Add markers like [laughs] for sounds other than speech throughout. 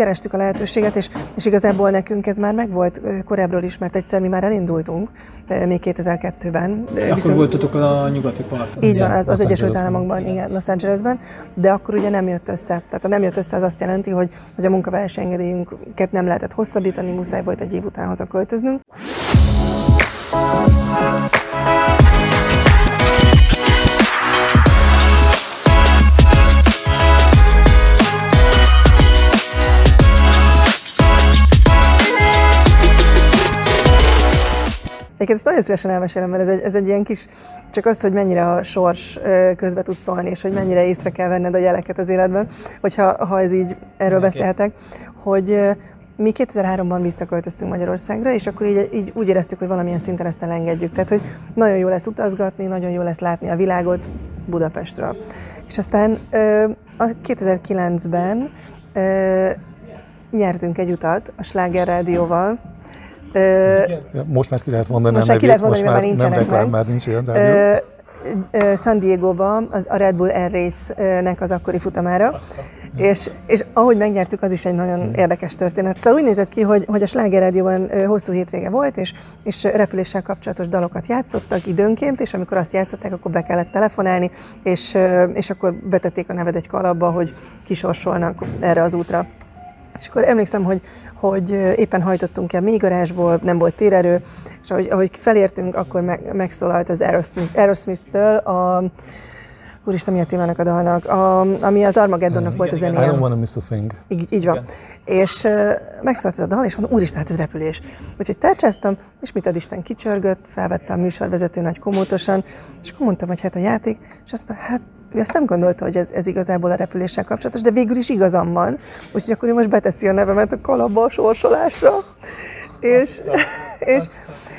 Kerestük a lehetőséget, és, és igazából nekünk ez már megvolt korábbról is, mert egyszer mi már elindultunk, még 2002-ben. Akkor viszont, voltatok a nyugati parton. Így van, az, az Egyesült Államokban, igen, Los Angelesben, de akkor ugye nem jött össze. Tehát ha nem jött össze, az azt jelenti, hogy, hogy a munkavállalási engedélyünket nem lehetett hosszabbítani, muszáj volt egy év után hazaköltöznünk. Egyébként ezt nagyon szívesen elmesélem, mert ez egy, ez egy ilyen kis, csak az, hogy mennyire a sors közbe tud szólni, és hogy mennyire észre kell venned a jeleket az életben, hogyha ha ez így erről okay. beszélhetek, hogy mi 2003-ban visszaköltöztünk Magyarországra, és akkor így, így úgy éreztük, hogy valamilyen szinten ezt elengedjük. Tehát, hogy nagyon jó lesz utazgatni, nagyon jó lesz látni a világot Budapestről. És aztán 2009-ben nyertünk egy utat a Sláger Rádióval, most már ki lehet mondani, most már ki lehet mondani, most már, nincsenek nem meg. már nincs ilyen rádió. San Diego-ba az, a Red Bull Air Race-nek az akkori futamára, és, és ahogy megnyertük, az is egy nagyon hmm. érdekes történet. Szóval úgy nézett ki, hogy, hogy a Sláger Rádióban hosszú hétvége volt, és, és repüléssel kapcsolatos dalokat játszottak időnként, és amikor azt játszották, akkor be kellett telefonálni, és, és akkor betették a neved egy kalapba, hogy kisorsolnak erre az útra. És akkor emlékszem, hogy, hogy éppen hajtottunk el mélygarázsból, nem volt térerő, és ahogy, ahogy felértünk, akkor meg, megszólalt az Aerosmith, Aerosmith-től a Úristen, mi a címának a dalnak? A, ami az Armageddonnak volt a zenéje. I don't wanna miss a thing. Így, így van. Igen. És uh, megszólalt ez a dal, és mondom, úristen, hát ez repülés. Úgyhogy tárcsáztam, és mit ad Isten kicsörgött, felvettem a műsorvezető nagy komótosan, és akkor mondtam, hogy hát a játék, és azt hát ő azt nem gondolta, hogy ez, ez igazából a repüléssel kapcsolatos, de végül is igazam van. Úgyhogy akkor ő most beteszi a nevemet a kalapba a sorsolásra. És, [laughs] és,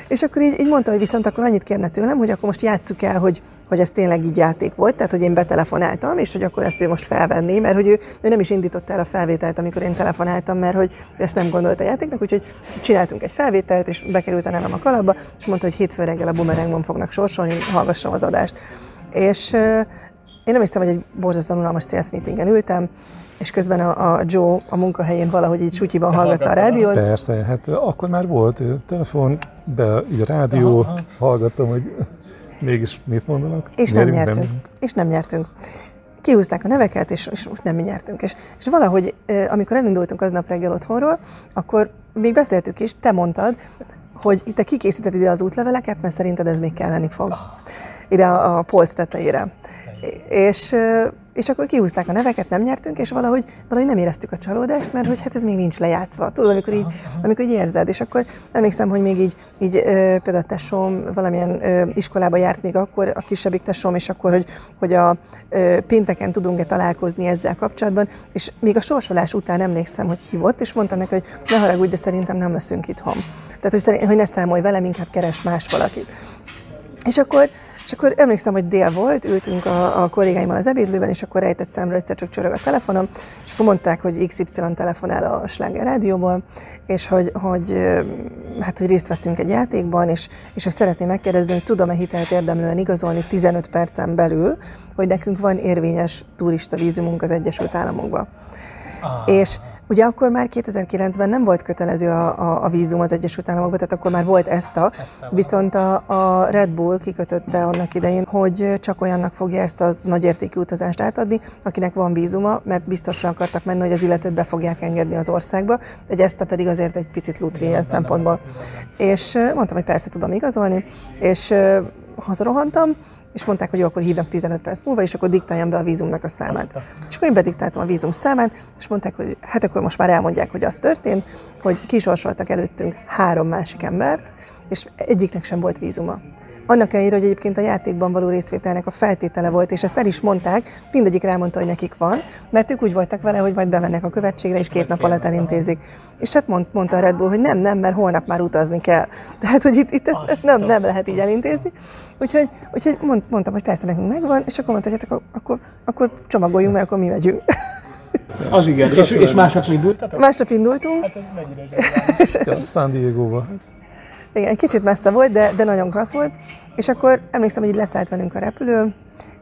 és akkor így, így mondta, hogy viszont akkor annyit kérne tőlem, hogy akkor most játsszuk el, hogy, hogy ez tényleg így játék volt, tehát hogy én betelefonáltam, és hogy akkor ezt ő most felvenné, mert hogy ő, ő nem is indította el a felvételt, amikor én telefonáltam, mert hogy ezt nem gondolta a játéknak, úgyhogy csináltunk egy felvételt, és bekerült a nevem a kalapba, és mondta, hogy hétfő reggel a bumerangban fognak sorsolni, hallgassam az adást. És én nem hiszem, hogy egy borzasztóan unalmas sales meetingen ültem, és közben a, a Joe a munkahelyén valahogy így sutyiban hallgatta a rádiót. Persze, hát akkor már volt telefon, be így a rádió, aha, hallgattam, hogy mégis mit mondanak. És nem nyertünk. Nem. És nem nyertünk. Kihúzták a neveket, és, és nem mi nyertünk. És, és valahogy, amikor elindultunk aznap reggel otthonról, akkor még beszéltük is, te mondtad, hogy te kikészíted ide az útleveleket, mert szerinted ez még kelleni fog. Ide a, a polc tetejére. És, és akkor kihúzták a neveket, nem nyertünk, és valahogy, valahogy nem éreztük a csalódást, mert hogy hát ez még nincs lejátszva. Tudod, amikor így, amikor így érzed, és akkor emlékszem, hogy még így, így például a tesóm valamilyen iskolába járt még akkor, a kisebbik tesóm, és akkor, hogy, hogy a pénteken tudunk-e találkozni ezzel kapcsolatban, és még a sorsolás után emlékszem, hogy hívott, és mondtam neki, hogy ne haragudj, de szerintem nem leszünk itthon. Tehát, hogy, szerint, hogy ne számolj velem, inkább keres más valakit. És akkor és akkor emlékszem, hogy dél volt, ültünk a, a kollégáimmal az ebédlőben, és akkor rejtett számra egyszer csak csörög a telefonom, és akkor mondták, hogy XY telefonál a Sláger rádióból, és hogy, hogy, hát, hogy részt vettünk egy játékban, és, és azt szeretném megkérdezni, hogy tudom-e hitelt érdemlően igazolni 15 percen belül, hogy nekünk van érvényes turista vízumunk az Egyesült Államokba. Ah. És Ugye akkor már 2009-ben nem volt kötelező a, a, a vízum az Egyesült Államokban, tehát akkor már volt ESTA, viszont a, a Red Bull kikötötte annak idején, hogy csak olyannak fogja ezt a nagyértékű utazást átadni, akinek van vízuma, mert biztosra akartak menni, hogy az illetőt be fogják engedni az országba, egy ESTA pedig azért egy picit lutri ilyen szempontból. És mondtam, hogy persze tudom igazolni, és hazarohantam, és mondták, hogy jó, akkor hívnak 15 perc múlva, és akkor diktáljam be a vízumnak a számát. Aztán. És akkor én bediktáltam a vízum számát, és mondták, hogy hát akkor most már elmondják, hogy az történt, hogy kisorsoltak előttünk három másik embert, és egyiknek sem volt vízuma. Annak ellenére, hogy egyébként a játékban való részvételnek a feltétele volt, és ezt el is mondták, mindegyik rámondta, hogy nekik van, mert ők úgy voltak vele, hogy majd bemennek a követségre, és két nap alatt elintézik. És hát mond, mondta a Red Bull, hogy nem, nem, mert holnap már utazni kell. [laughs] Tehát, hogy itt, itt ezt, ezt nem, nem lehet így elintézni. Úgyhogy, úgyhogy mond, mondtam, hogy persze nekünk megvan, és akkor mondta, hogy hát akkor, akkor, akkor csomagoljunk, mert akkor mi megyünk. [laughs] Az igen. És, és másnap indultatok? Másnap indultunk. Hát ez mennyire [laughs] San Diego-ba. Igen, kicsit messze volt, de, de nagyon klassz volt. És akkor emlékszem, hogy így leszállt velünk a repülő,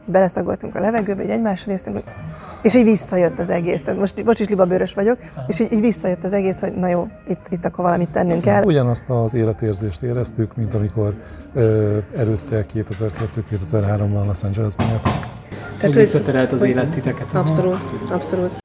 beleszagoltunk a levegőbe, így egymásra néztünk, és így visszajött az egész. Tehát most, most is libabőrös vagyok, és így, így visszajött az egész, hogy na jó, itt, itt akkor valamit tennünk kell. Ugyanazt az életérzést éreztük, mint amikor ö, előtte 2002-2003-ban Los Angelesben jártunk. Tehát, hogy visszaterelt az élet titeket. Abszolút, abszolút.